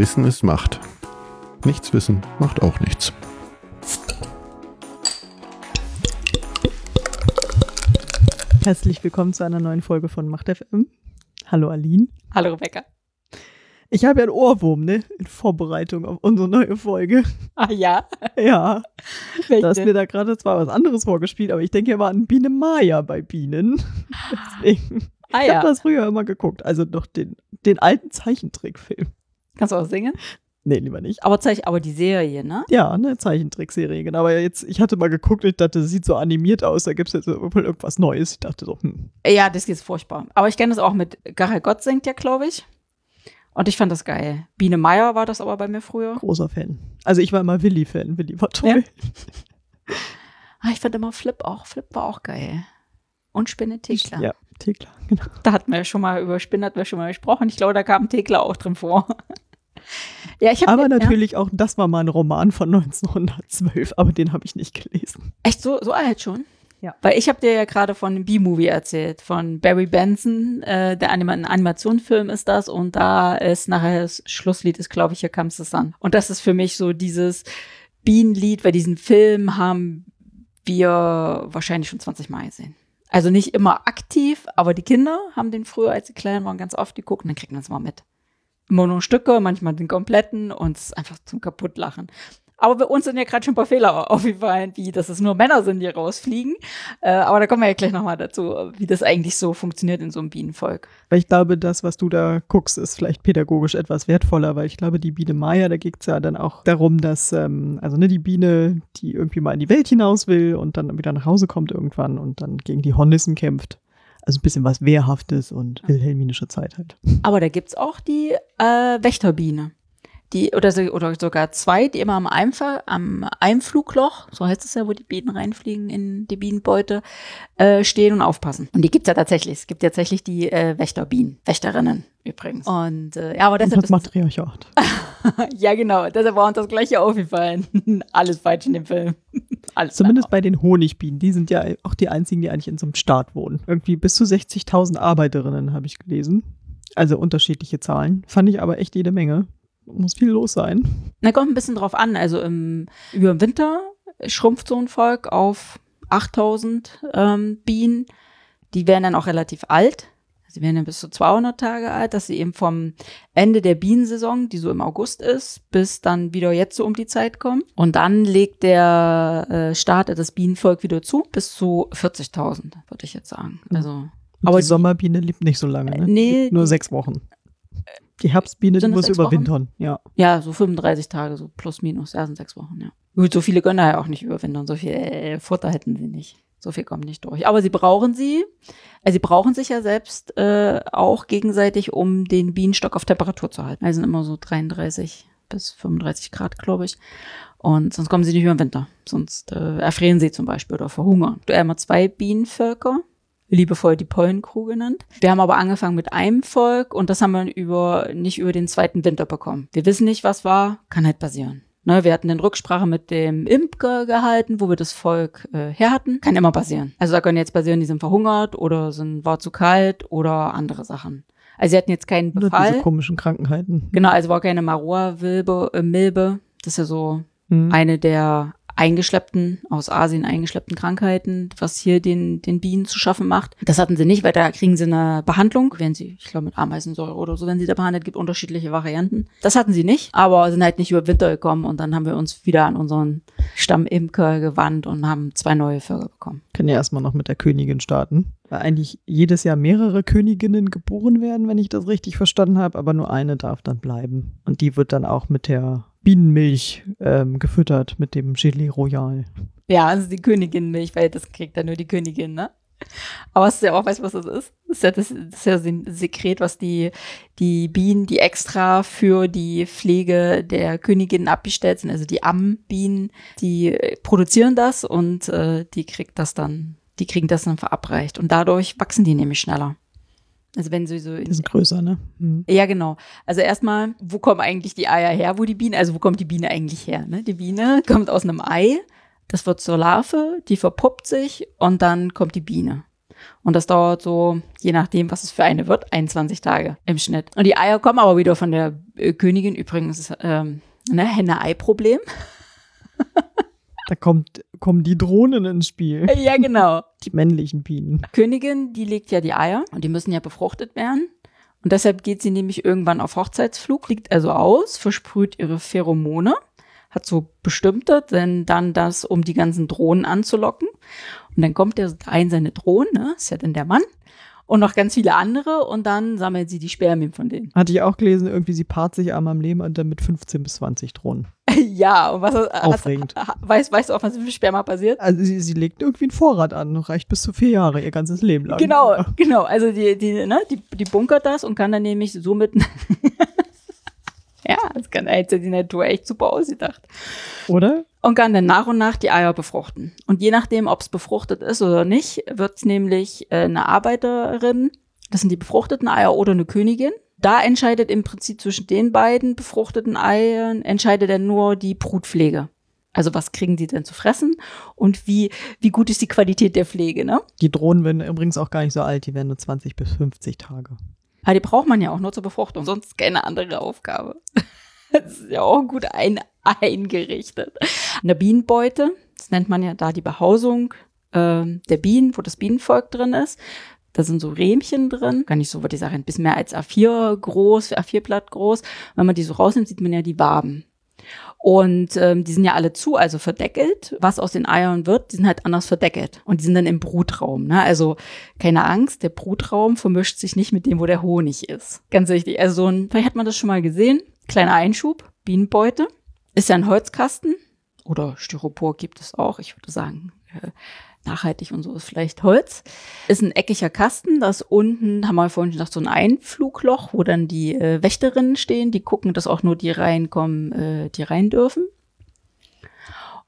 Wissen ist Macht. Nichts wissen macht auch nichts. Herzlich willkommen zu einer neuen Folge von Macht FM. Hallo Aline. Hallo Rebecca. Ich habe ja einen Ohrwurm, ne? In Vorbereitung auf unsere neue Folge. Ah ja? Ja. Welche? Da hast mir da gerade zwar was anderes vorgespielt, aber ich denke immer an Biene Maya bei Bienen. Deswegen. ah Ich ja. habe das früher immer geguckt. Also noch den, den alten Zeichentrickfilm. Kannst du auch singen? Nee, lieber nicht. Aber, zeig, aber die Serie, ne? Ja, eine Zeichentrickserie, genau. Aber jetzt, ich hatte mal geguckt ich dachte, das sieht so animiert aus, da gibt es jetzt wohl irgendwas Neues. Ich dachte so, hm, Ja, das ist furchtbar. Aber ich kenne das auch mit Garel Gott singt ja, glaube ich. Und ich fand das geil. Biene Meier war das aber bei mir früher. großer Fan. Also ich war immer Willi-Fan. Willi war toll. Ah, ich fand immer Flip auch. Flip war auch geil. Und Spinne Thekla. Ja, Thekla, genau. Da hatten wir ja schon mal über Spinne hatten wir schon mal gesprochen. Ich glaube, da kam Thekla auch drin vor. ja, ich habe Aber ja, natürlich auch, das war mal ein Roman von 1912, aber den habe ich nicht gelesen. Echt so, so alt schon? Ja. Weil ich habe dir ja gerade von dem B-Movie erzählt, von Barry Benson, äh, der Anima ein Animationsfilm ist das und da ist nachher das Schlusslied ist, glaube ich, Here Comes the Sun. Und das ist für mich so dieses Bienenlied, weil diesen Film haben wir wahrscheinlich schon 20 Mal gesehen. Also nicht immer aktiv, aber die Kinder haben den früher, als sie klein waren, ganz oft geguckt und dann kriegen wir es mal mit. Immer nur Stücke, manchmal den kompletten und es ist einfach zum Kaputtlachen. Aber bei uns sind ja gerade schon ein paar Fehler aufgefallen, wie dass es nur Männer sind, die rausfliegen. Äh, aber da kommen wir ja gleich nochmal dazu, wie das eigentlich so funktioniert in so einem Bienenvolk. Weil ich glaube, das, was du da guckst, ist vielleicht pädagogisch etwas wertvoller, weil ich glaube, die Biene Maya, da geht es ja dann auch darum, dass, ähm, also ne, die Biene, die irgendwie mal in die Welt hinaus will und dann wieder nach Hause kommt irgendwann und dann gegen die Hornissen kämpft. Also ein bisschen was Wehrhaftes und wilhelminische Zeit halt. Aber da gibt's auch die äh, Wächterbiene. Die, oder, so, oder sogar zwei, die immer am, Einfall, am Einflugloch, so heißt es ja, wo die Bienen reinfliegen in die Bienenbeute, äh, stehen und aufpassen. Und die gibt's ja tatsächlich. Es gibt tatsächlich die äh, Wächterbienen, Wächterinnen übrigens. Und äh, ja, aber Und deshalb das ist Matriarchat. ja genau, deshalb war uns das gleiche aufgefallen. Alles falsch in dem Film. Alles Zumindest bei den Honigbienen. Die sind ja auch die einzigen, die eigentlich in so einem Staat wohnen. Irgendwie bis zu 60.000 Arbeiterinnen habe ich gelesen. Also unterschiedliche Zahlen. Fand ich aber echt jede Menge. Muss viel los sein. Na, kommt ein bisschen drauf an. Also im, über den Winter schrumpft so ein Volk auf 8000 ähm, Bienen. Die werden dann auch relativ alt. Sie werden dann bis zu 200 Tage alt, dass sie eben vom Ende der Bienensaison, die so im August ist, bis dann wieder jetzt so um die Zeit kommen. Und dann legt der äh, Staat das Bienenvolk wieder zu, bis zu 40.000, würde ich jetzt sagen. Also, Und Aber die die- Lebt nicht so lange. Ne? Nee, Nur sechs Wochen. Die Herbstbiene, die muss sechs Wochen? überwintern. Ja. Ja, so 35 Tage, so plus minus, ja, sind sechs Wochen, ja. Gut, so viele können da ja auch nicht überwintern, so viel äh, Futter hätten sie nicht. So viel kommt nicht durch. Aber sie brauchen sie, also sie brauchen sich ja selbst äh, auch gegenseitig, um den Bienenstock auf Temperatur zu halten. Also sind immer so 33 bis 35 Grad, glaube ich. Und sonst kommen sie nicht über den Winter. Sonst äh, erfrieren sie zum Beispiel oder verhungern. Du einmal zwei Bienenvölker, liebevoll die Pollencrew genannt. Wir haben aber angefangen mit einem Volk und das haben wir über, nicht über den zweiten Winter bekommen. Wir wissen nicht, was war, kann halt passieren. Ne, wir hatten dann Rücksprache mit dem Imker gehalten, wo wir das Volk äh, her hatten. Kann immer passieren. Also da können jetzt passieren, die sind verhungert oder sind, war zu kalt oder andere Sachen. Also sie hatten jetzt keinen Befall. diese komischen Krankheiten. Genau, also war keine Marroa-Milbe. Äh, Milbe. Das ist ja so Hm. eine der eingeschleppten, aus Asien eingeschleppten Krankheiten, was hier den, den Bienen zu schaffen macht. Das hatten sie nicht, weil da kriegen sie eine Behandlung, wenn sie, ich glaube mit Ameisensäure oder so, wenn sie da behandelt, gibt unterschiedliche Varianten. Das hatten sie nicht, aber sind halt nicht über Winter gekommen und dann haben wir uns wieder an unseren Stammimker gewandt und haben zwei neue Völker bekommen. Können ja erstmal noch mit der Königin starten. Weil eigentlich jedes Jahr mehrere Königinnen geboren werden, wenn ich das richtig verstanden habe, aber nur eine darf dann bleiben. Und die wird dann auch mit der Bienenmilch ähm, gefüttert, mit dem Gelee Royal. Ja, also die Königinmilch, weil das kriegt dann nur die Königin, ne? Aber hast du ja auch, weißt was das ist? Das ist ja das, das ist ja ein Sekret, was die, die Bienen, die extra für die Pflege der Königin abgestellt sind, also die Ammenbienen, die produzieren das und äh, die kriegt das dann, die kriegen das dann verabreicht. Und dadurch wachsen die nämlich schneller. Also wenn sie so Die sind größer, ne? Hm. ja, genau. Also erstmal, wo kommen eigentlich die Eier her, wo die Biene, also wo kommt die Biene eigentlich her? Ne? Die Biene kommt aus einem Ei, das wird zur Larve, die verpuppt sich und dann kommt die Biene. Und das dauert so, je nachdem, was es für eine wird, 21 Tage im Schnitt. Und die Eier kommen aber wieder von der äh, Königin. Übrigens, ähm, ne, Henne-Ei-Problem. Da kommt, kommen die Drohnen ins Spiel. ja, genau. Die männlichen Bienen. Königin, die legt ja die Eier und die müssen ja befruchtet werden. Und deshalb geht sie nämlich irgendwann auf Hochzeitsflug, fliegt also aus, versprüht ihre Pheromone, hat so bestimmte, denn dann das, um die ganzen Drohnen anzulocken. Und dann kommt der ein seine Drohnen, ne? ist ja dann der Mann. Und noch ganz viele andere und dann sammelt sie die Spermien von denen. Hatte ich auch gelesen, irgendwie sie paart sich einmal im Leben und dann mit 15 bis 20 Drohnen. ja, und was Aufregend. Hast, weißt, weißt du auch, was mit Sperma passiert? Also sie, sie legt irgendwie einen Vorrat an, reicht bis zu vier Jahre, ihr ganzes Leben lang. Genau, genau. Also die, die, ne, die, die bunkert das und kann dann nämlich somit. ja, das kann hätte die Natur echt super ausgedacht. Oder? Und kann dann nach und nach die Eier befruchten. Und je nachdem, ob es befruchtet ist oder nicht, wird es nämlich äh, eine Arbeiterin, das sind die befruchteten Eier oder eine Königin. Da entscheidet im Prinzip zwischen den beiden befruchteten Eiern, entscheidet dann nur die Brutpflege. Also was kriegen die denn zu fressen und wie, wie gut ist die Qualität der Pflege, ne? Die Drohnen werden übrigens auch gar nicht so alt, die werden nur 20 bis 50 Tage. Aber die braucht man ja auch nur zur Befruchtung, sonst keine andere Aufgabe. Das ist ja auch gut ein, eingerichtet. Eine Bienenbeute, das nennt man ja da die Behausung äh, der Bienen, wo das Bienenvolk drin ist. Da sind so Rähmchen drin, gar nicht so, würde ich sagen, ein bisschen mehr als A4 groß, A4-Blatt groß. Wenn man die so rausnimmt, sieht man ja die Waben. Und ähm, die sind ja alle zu, also verdeckelt. Was aus den Eiern wird, die sind halt anders verdeckelt. Und die sind dann im Brutraum. Ne? Also keine Angst, der Brutraum vermischt sich nicht mit dem, wo der Honig ist. Ganz wichtig. Also so ein, vielleicht hat man das schon mal gesehen. Kleiner Einschub, Bienenbeute. Ist ja ein Holzkasten. Oder Styropor gibt es auch. Ich würde sagen, äh, nachhaltig und so ist vielleicht Holz. Ist ein eckiger Kasten, das unten, haben wir vorhin gesagt, so ein Einflugloch, wo dann die äh, Wächterinnen stehen, die gucken, dass auch nur die reinkommen, äh, die rein dürfen.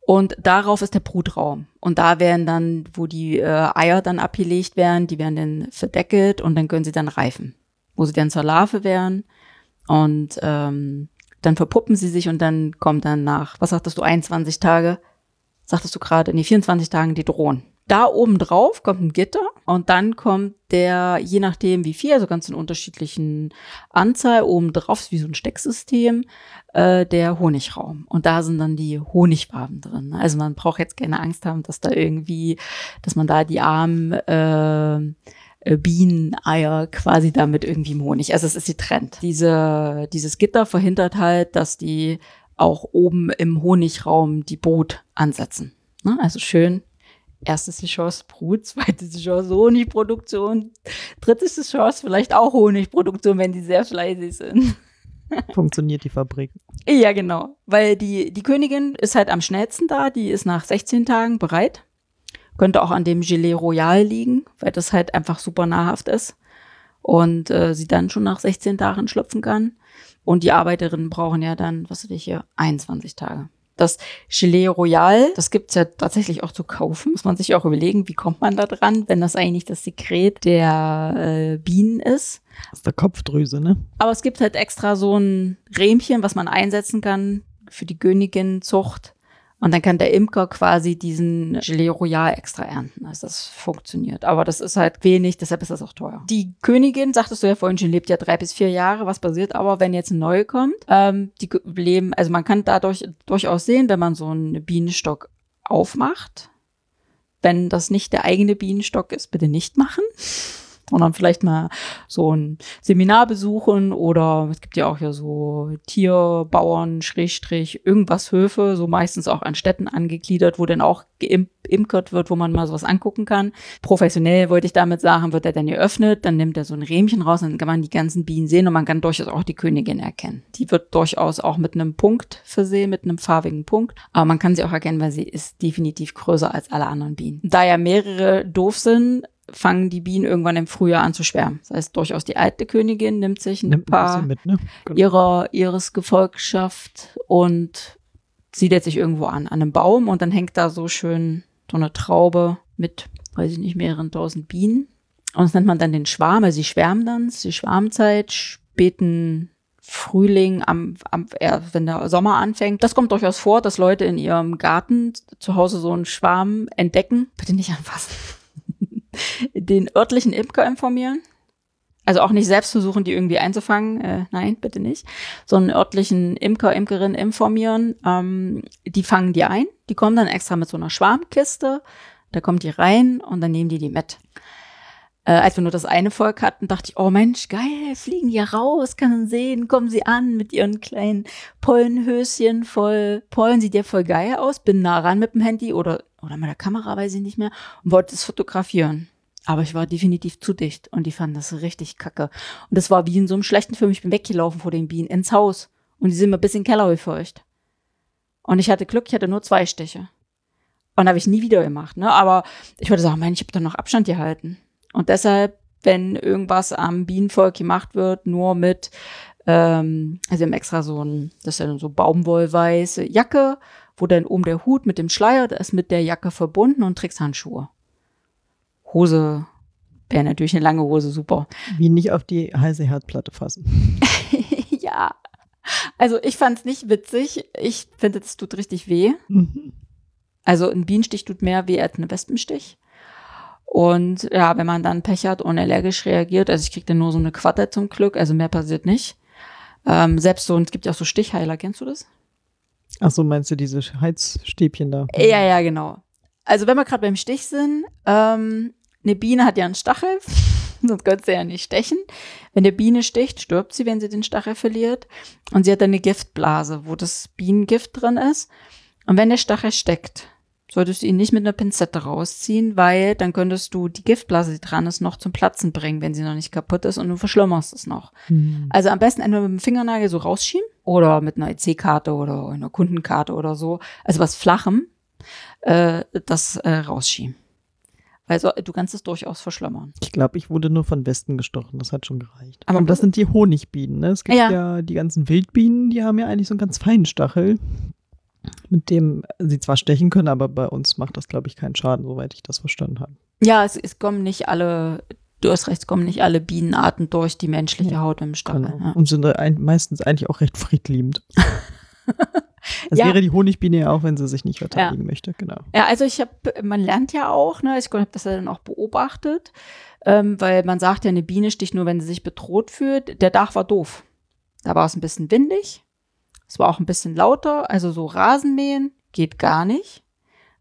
Und darauf ist der Brutraum. Und da werden dann, wo die äh, Eier dann abgelegt werden, die werden dann verdeckelt und dann können sie dann reifen. Wo sie dann zur Larve werden. Und ähm, dann verpuppen sie sich und dann kommt dann nach, was sagtest du, 21 Tage, sagtest du gerade, nee, 24 Tagen die Drohnen. Da oben drauf kommt ein Gitter und dann kommt der, je nachdem wie viel, also ganz in unterschiedlichen Anzahl, oben drauf wie so ein Stecksystem, äh, der Honigraum. Und da sind dann die Honigwaben drin. Also man braucht jetzt keine Angst haben, dass da irgendwie, dass man da die armen äh, Bieneneier quasi damit irgendwie im Honig. Also es ist getrennt. Diese, dieses Gitter verhindert halt, dass die auch oben im Honigraum die Brut ansetzen. Ne? Also schön erstes Chance Brut, zweites Chance Honigproduktion, drittes Chance vielleicht auch Honigproduktion, wenn die sehr fleißig sind. Funktioniert die Fabrik. Ja, genau. Weil die, die Königin ist halt am schnellsten da, die ist nach 16 Tagen bereit. Könnte auch an dem Gelee Royal liegen, weil das halt einfach super nahrhaft ist. Und äh, sie dann schon nach 16 Tagen schlüpfen kann. Und die Arbeiterinnen brauchen ja dann, was weiß ich hier, 21 Tage. Das Gelee Royal, das gibt's ja tatsächlich auch zu kaufen. Muss man sich auch überlegen, wie kommt man da dran, wenn das eigentlich das Sekret der äh, Bienen ist. Aus der Kopfdrüse, ne? Aber es gibt halt extra so ein Rähmchen, was man einsetzen kann für die Königin-Zucht. Und dann kann der Imker quasi diesen Gelee Royal extra ernten. Also das funktioniert. Aber das ist halt wenig, deshalb ist das auch teuer. Die Königin, sagtest du ja vorhin schon, lebt ja drei bis vier Jahre. Was passiert aber, wenn jetzt eine neue kommt? Ähm, die leben, also man kann dadurch durchaus sehen, wenn man so einen Bienenstock aufmacht. Wenn das nicht der eigene Bienenstock ist, bitte nicht machen sondern vielleicht mal so ein Seminar besuchen oder es gibt ja auch ja so Tierbauern, Schrägstrich, irgendwas Höfe, so meistens auch an Städten angegliedert, wo dann auch geimkert wird, wo man mal sowas angucken kann. Professionell wollte ich damit sagen, wird er dann geöffnet, dann nimmt er so ein Rähmchen raus, dann kann man die ganzen Bienen sehen und man kann durchaus auch die Königin erkennen. Die wird durchaus auch mit einem Punkt versehen, mit einem farbigen Punkt, aber man kann sie auch erkennen, weil sie ist definitiv größer als alle anderen Bienen. Da ja mehrere doof sind, fangen die Bienen irgendwann im Frühjahr an zu schwärmen. Das heißt, durchaus die alte Königin nimmt sich ein Nimmt ein paar bisschen mit, ne? Genau. ihrer, ihres Gefolgschaft und siedelt sich irgendwo an, an einem Baum und dann hängt da so schön so eine Traube mit, weiß ich nicht, mehreren tausend Bienen. Und das nennt man dann den Schwarm, also sie schwärmen dann, die Schwarmzeit, späten Frühling, am, am, eher, wenn der Sommer anfängt. Das kommt durchaus vor, dass Leute in ihrem Garten zu Hause so einen Schwarm entdecken. Bitte nicht anfassen. Den örtlichen Imker informieren. Also auch nicht selbst versuchen, die irgendwie einzufangen. Äh, nein, bitte nicht. Sondern örtlichen Imker, Imkerin informieren. Ähm, die fangen die ein. Die kommen dann extra mit so einer Schwarmkiste. Da kommt die rein und dann nehmen die die mit. Äh, als wir nur das eine Volk hatten, dachte ich, oh Mensch, geil, fliegen die raus, kann man sehen, kommen sie an mit ihren kleinen Pollenhöschen voll Pollen, sieht ja voll geil aus, bin nah ran mit dem Handy oder, oder mit der Kamera, weiß ich nicht mehr, und wollte es fotografieren. Aber ich war definitiv zu dicht und die fanden das richtig kacke. Und das war wie in so einem schlechten Film. Ich bin weggelaufen vor den Bienen ins Haus und die sind mir bis in den Keller gefeucht. Und ich hatte Glück, ich hatte nur zwei Stiche. Und habe ich nie wieder gemacht, ne? Aber ich würde sagen, Mensch, ich habe da noch Abstand gehalten. Und deshalb, wenn irgendwas am Bienenvolk gemacht wird, nur mit, ähm, also wir haben extra so ein, das ist ja so Baumwollweiße Jacke, wo dann oben der Hut mit dem Schleier, der ist mit der Jacke verbunden und trägst Handschuhe. Hose wäre natürlich eine lange Hose super. Wie nicht auf die heiße Herdplatte fassen. ja. Also ich fand es nicht witzig. Ich finde, es tut richtig weh. Mhm. Also ein Bienenstich tut mehr weh als ein Wespenstich. Und ja, wenn man dann Pech hat und allergisch reagiert, also ich krieg dann nur so eine Quatte zum Glück, also mehr passiert nicht. Ähm, selbst so, und es gibt ja auch so Stichheiler, kennst du das? Ach so, meinst du diese Heizstäbchen da? Ja, ja, genau. Also wenn wir gerade beim Stich sind, ähm, eine Biene hat ja einen Stachel, sonst könnte sie ja nicht stechen. Wenn eine Biene sticht, stirbt sie, wenn sie den Stachel verliert. Und sie hat dann eine Giftblase, wo das Bienengift drin ist. Und wenn der Stachel steckt, solltest du ihn nicht mit einer Pinzette rausziehen, weil dann könntest du die Giftblase, die dran ist, noch zum Platzen bringen, wenn sie noch nicht kaputt ist und du verschlimmerst es noch. Mhm. Also am besten entweder mit dem Fingernagel so rausschieben oder mit einer EC-Karte oder einer Kundenkarte oder so. Also was Flachem, äh, das äh, rausschieben. Also du kannst es durchaus verschlimmern. Ich glaube, ich wurde nur von Westen gestochen. Das hat schon gereicht. Aber- Aber das sind die Honigbienen. Ne? Es gibt Ja. ja. die ganzen Wildbienen, die haben ja eigentlich so einen ganz feinen Stachel, mit dem sie zwar stechen können, aber bei uns macht das, glaube ich, keinen Schaden, soweit ich das verstanden habe. Ja, es, es kommen nicht alle, du hast recht, kommen nicht alle Bienenarten durch die menschliche Ja, Haut im Stachel. Genau. Ja. Und sind ein, meistens eigentlich auch recht friedliebend. Das Ja. wäre die Honigbiene ja auch, wenn sie sich nicht verteidigen möchte, genau. Ja, also ich habe, man lernt ja auch, ne, ich habe das ja dann auch beobachtet, ähm, weil man sagt ja, eine Biene sticht nur, wenn sie sich bedroht fühlt. Der Dach war doof. Da war es ein bisschen windig, es war auch ein bisschen lauter, also so Rasenmähen geht gar nicht.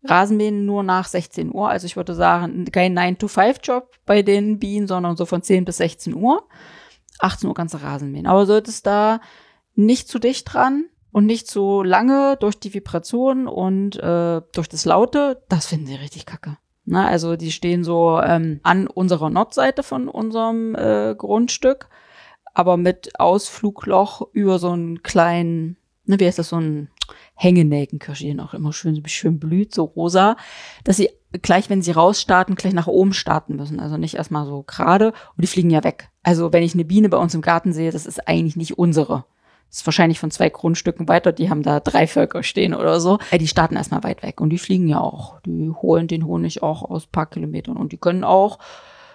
Rasenmähen nur nach 16 Uhr, also ich würde sagen, kein 9-to-5-Job bei den Bienen, sondern so von 10 bis 16 Uhr. 18 Uhr du Rasenmähen. Aber solltest da nicht zu dicht dran und nicht so lange durch die Vibration und äh, durch das Laute, das finden sie richtig kacke. Na, also die stehen so ähm, an unserer Nordseite von unserem äh, Grundstück, aber mit Ausflugloch über so einen kleinen, ne, wie heißt das, so ein Hängenelkenkirsch, die noch immer schön, schön blüht, so rosa, dass sie gleich, wenn sie rausstarten, gleich nach oben starten müssen. Also nicht erstmal so gerade und die fliegen ja weg. Also wenn ich eine Biene bei uns im Garten sehe, das ist eigentlich nicht unsere. Das ist wahrscheinlich von zwei Grundstücken weiter, die haben da drei Völker stehen oder so. Äh, Die starten erstmal weit weg und die fliegen ja auch. Die holen den Honig auch aus paar Kilometern und die können auch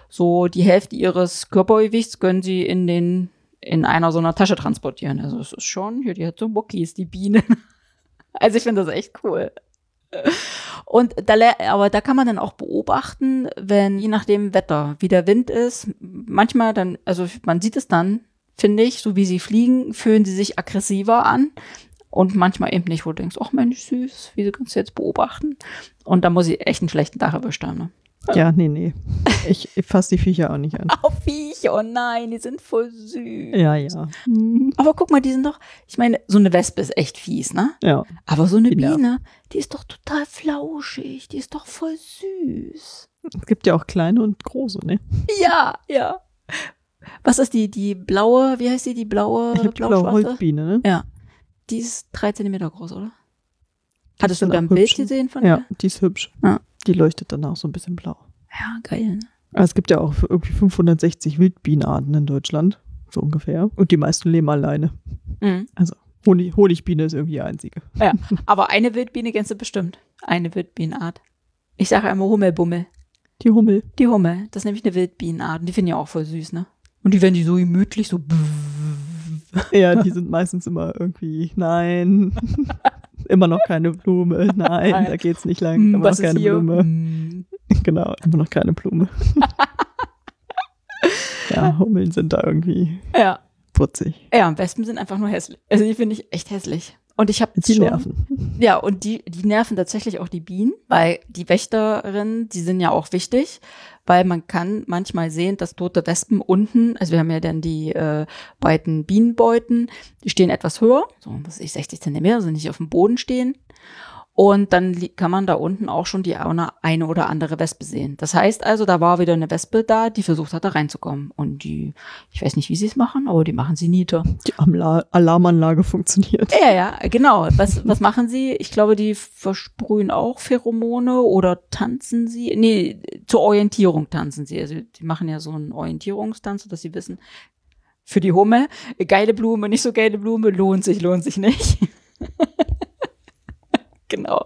so die Hälfte ihres Körpergewichts können sie in den in einer so einer Tasche transportieren. Also es ist schon, hier, die hat so Muckis, die Biene. Also ich finde das echt cool. Und da, aber da kann man dann auch beobachten, wenn je nachdem Wetter, wie der Wind ist, manchmal dann, also man sieht es dann, finde ich, so wie sie fliegen, fühlen sie sich aggressiver an und manchmal eben nicht, wo du denkst, ach Mensch, süß, wie kannst du jetzt beobachten? Und da muss ich echt einen schlechten Tag erwischt. Ne? Ja, nee, nee. Ich, ich fasse die Viecher auch nicht an. Oh, Viecher, oh nein, die sind voll süß. Ja, ja. Aber guck mal, die sind doch, ich meine, so eine Wespe ist echt fies, ne? Ja. Aber so eine Die nervt. Biene, die ist doch total flauschig, die ist doch voll süß. Es gibt ja auch kleine und große, ne? Ja, ja. Was ist die, die blaue, wie heißt die, die blaue, Ich blaue blau-schwarze? Holzbiene, ne? Ja. Die ist drei Zentimeter groß, oder? Die Hattest du beim auch Bild gesehen von Ja, ihr? die ist hübsch. Ja. Die leuchtet dann auch so ein bisschen blau. Ja, geil. Ne? Es gibt ja auch irgendwie 560 Wildbienenarten in Deutschland, so ungefähr. Und die meisten leben alleine. Mhm. Honig, Honigbiene ist irgendwie die einzige. Ja, aber eine Wildbiene kennst du bestimmt. Eine Wildbienenart. Ich sage einmal Hummelbummel. Die Hummel. Die Hummel, das ist nämlich eine Wildbienenart. Und die finde ich auch voll süß, ne? Und die werden die so gemütlich, so. Ja, die sind meistens immer irgendwie, nein. immer noch keine Blume. Nein, da geht's nicht lang. Hm, Immer noch keine hier? Blume. Hm. genau, immer noch keine Blume. ja, Hummeln sind da irgendwie Ja. putzig. Ja, Wespen sind einfach nur hässlich. Also die finde ich echt hässlich. Und ich habe Die nerven. Ja, und die, die nerven tatsächlich auch die Bienen, weil die Wächterinnen, die sind ja auch wichtig, weil man kann manchmal sehen, dass tote Wespen unten, also wir haben ja dann die äh, beiden Bienenbeuten, die stehen etwas höher, so was ich 60 Zentimeter, also nicht auf dem Boden stehen. Und dann kann man da unten auch schon die eine, eine oder andere Wespe sehen. Das heißt also, da war wieder eine Wespe da, die versucht hat, da reinzukommen. Und die, ich weiß nicht, wie sie es machen, aber die machen sie nieder. Die Alarmanlage funktioniert. Ja, ja, genau. Was, was machen sie? Ich glaube, die versprühen auch Pheromone oder tanzen sie? Nee, zur Orientierung tanzen sie. Also die machen ja so einen Orientierungstanz, dass sie wissen, für die Hummel, geile Blume, nicht so geile Blume, lohnt sich, lohnt sich nicht. genau.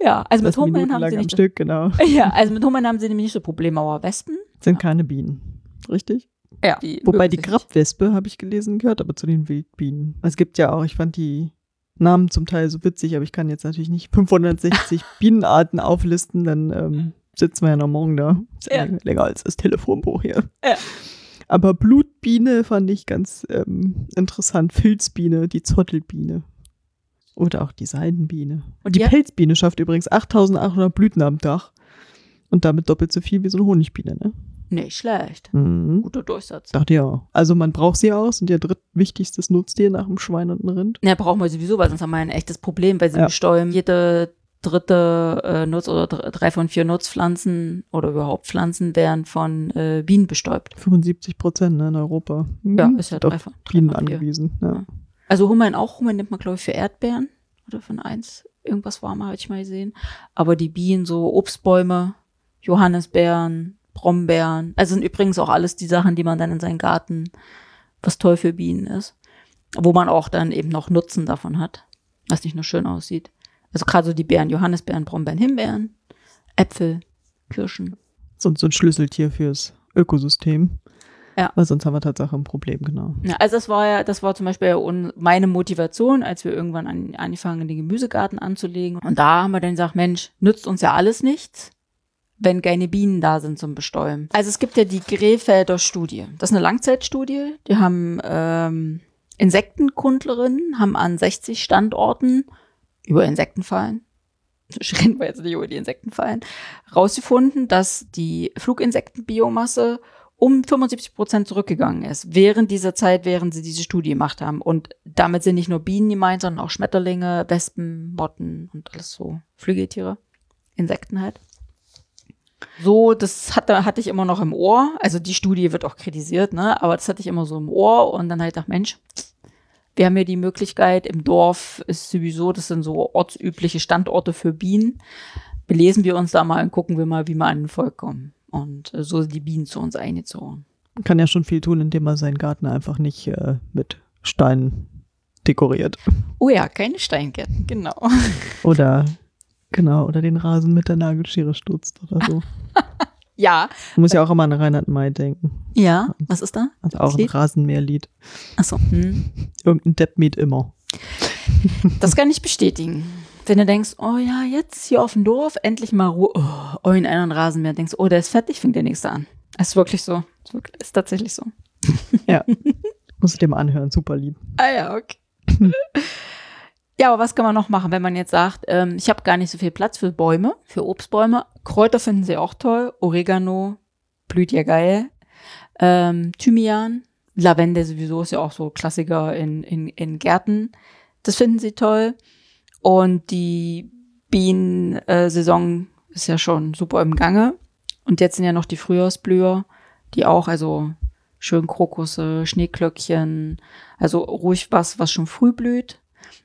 Ja, also mit Minuten haben sie nicht. Stück, genau. Ja, also mit Hummeln haben sie nämlich nicht so Probleme, aber Wespen? Sind keine Bienen. Richtig? Ja. Die Wobei die. Grabwespe, habe ich gelesen, gehört aber zu den Wildbienen. Es gibt ja auch, ich fand die Namen zum Teil so witzig, aber ich kann jetzt natürlich nicht 560 Bienenarten auflisten, dann ähm, sitzen wir ja noch morgen da. Ist ja. Ja. länger- länger als das Telefonbuch hier. Ja. Aber Blutbiene fand ich ganz ähm, interessant. Filzbiene, die Zottelbiene. Oder auch die Seidenbiene. Und die Ja. Pelzbiene schafft übrigens 8800 Blüten am Tag. Und damit doppelt so viel wie so eine Honigbiene, ne? Nicht schlecht. Mhm. Guter Durchsatz. Dachte ja. auch. Also man braucht sie auch, sind ihr drittwichtigstes Nutztier nach dem Schwein und dem Rind. Ja, brauchen wir sowieso, weil sonst haben wir ein echtes Problem, weil sie Ja. bestäuben jede dritte äh, Nutz oder dr- drei von vier Nutzpflanzen oder überhaupt Pflanzen werden von äh, Bienen bestäubt. 75 Prozent ne, in Europa. Ja, Mhm. ist ja Doch drei von, drei Bienen angewiesen. Ja. Also Hummeln auch. Hummeln nimmt man, glaube ich, für Erdbeeren oder von eins. Irgendwas warmer habe ich mal gesehen. Aber die Bienen, so Obstbäume, Johannisbeeren, Brombeeren. Also sind übrigens auch alles die Sachen, die man dann in seinen Garten, was toll für Bienen ist. Wo man auch dann eben noch Nutzen davon hat. Was nicht nur schön aussieht. Also gerade so die Beeren, Johannisbeeren, Brombeeren, Himbeeren, Äpfel, Kirschen. So, so ein Schlüsseltier fürs Ökosystem. Ja. Weil sonst haben wir tatsächlich ein Problem, genau. Ja, also das war ja, das war zum Beispiel meine Motivation, als wir irgendwann an, angefangen, den Gemüsegarten anzulegen. Und da haben wir dann gesagt, Mensch, nützt uns ja alles nichts, wenn keine Bienen da sind zum Bestäuben. Also es gibt ja die Grefelder Studie. Das ist eine Langzeitstudie. Die haben ähm, Insektenkundlerinnen, haben an 60 Standorten über Insektenfallen, reden wir jetzt nicht über die Insektenfallen, rausgefunden, dass die Fluginsektenbiomasse um 75 Prozent zurückgegangen ist, während dieser Zeit, während sie diese Studie gemacht haben. Und damit sind nicht nur Bienen gemeint, sondern auch Schmetterlinge, Wespen, Motten und alles so Flügeltiere, Insekten halt. So, das hatte, hatte ich immer noch im Ohr. Also die Studie wird auch kritisiert, ne? Aber das hatte ich immer so im Ohr und dann halt gedacht, Mensch, wir haben ja die Möglichkeit, im Dorf ist sowieso, das sind so ortsübliche Standorte für Bienen. Belesen wir uns da mal und gucken wir mal, wie wir an den Volk kommen. Und äh, so sind die Bienen zu uns eingezogen. Man kann ja schon viel tun, indem man seinen Garten einfach nicht äh, mit Steinen dekoriert. Oh ja, keine Steingärten, genau. Oder genau, oder den Rasen mit der Nagelschere stutzt oder so. Ja, Man muss ja auch immer an Reinhard May denken. ja, was ist da? Also auch ein Lied? Rasenmäherlied. Achso, hm. Irgendein Depp immer. das kann ich bestätigen. Wenn du denkst, oh ja, jetzt hier auf dem Dorf, endlich mal Ruhe, oh, oh in einen Rasenmäher, denkst, oh, der ist fertig, fängt der nächste an. Das ist wirklich so. Ist, tatsächlich so. Ja. Muss ich dir mal anhören, super Lied. Ah ja, okay. ja, aber was kann man noch machen, wenn man jetzt sagt, ähm, ich habe gar nicht so viel Platz für Bäume, für Obstbäume. Kräuter finden sie auch toll. Oregano blüht ja geil. Ähm, Thymian, Lavende sowieso ist ja auch so Klassiker in, in, in Gärten. Das finden sie toll. Und die Bienensaison ist ja schon super im Gange. Und jetzt sind ja noch die Frühjahrsblüher, die auch, also schön Krokusse, Schneeglöckchen, also ruhig was, was schon früh blüht.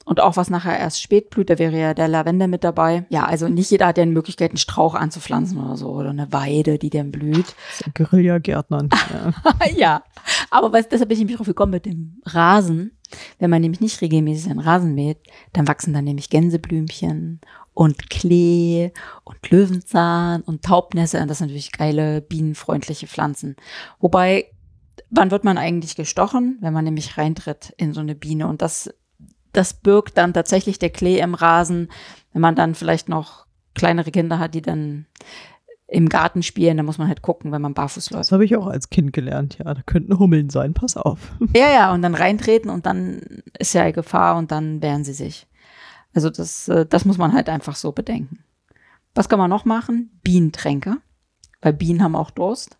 Und auch was nachher erst spät blüht, da wäre ja der Lavender mit dabei. Ja, also nicht jeder hat ja die Möglichkeit, einen Strauch anzupflanzen oder so, oder eine Weide, die dann blüht. Guerilla-Gärtnern. Ja. ja, aber was, deshalb bin ich nämlich drauf gekommen mit dem Rasen. Wenn man nämlich nicht regelmäßig einen Rasen mäht, dann wachsen dann nämlich Gänseblümchen und Klee und Löwenzahn und Taubnässe. Und das sind natürlich geile, bienenfreundliche Pflanzen. Wobei, wann wird man eigentlich gestochen? Wenn man nämlich reintritt in so eine Biene. Und das, das birgt dann tatsächlich der Klee im Rasen, wenn man dann vielleicht noch kleinere Kinder hat, die dann im Garten spielen, da muss man halt gucken, wenn man barfuß läuft. Das habe ich auch als Kind gelernt, ja. Da könnten Hummeln sein, pass auf. Ja, ja, und dann reintreten und dann ist ja Gefahr und dann wehren sie sich. Also das, äh, das muss man halt einfach so bedenken. Was kann man noch machen? Bienentränke, weil Bienen haben auch Durst.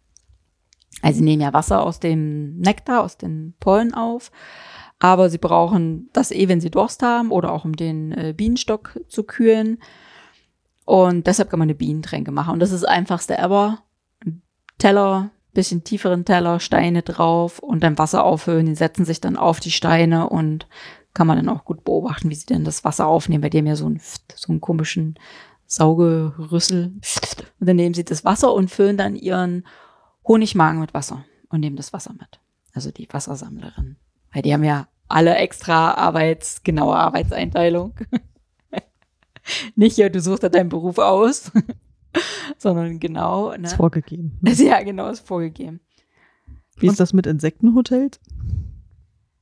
Also sie nehmen ja Wasser aus dem Nektar, aus den Pollen auf, aber sie brauchen das eh, wenn sie Durst haben oder auch um den äh, Bienenstock zu kühlen. Und deshalb kann man eine Bienentränke machen. Und das ist das einfachste ever. Teller, bisschen tieferen Teller, Steine drauf und dann Wasser auffüllen. Die setzen sich dann auf die Steine und kann man dann auch gut beobachten, wie sie denn das Wasser aufnehmen. Bei dem ja so einen, so einen komischen Saugerüssel. Und dann nehmen sie das Wasser und füllen dann ihren Honigmagen mit Wasser und nehmen das Wasser mit. Also die Wassersammlerin. Weil die haben ja alle extra Arbeits, genaue Arbeitseinteilung. Nicht, ja, du suchst da deinen Beruf aus, sondern genau. Ne? Ist vorgegeben. Ja, genau, ist vorgegeben. Wie ist das mit Insektenhotels?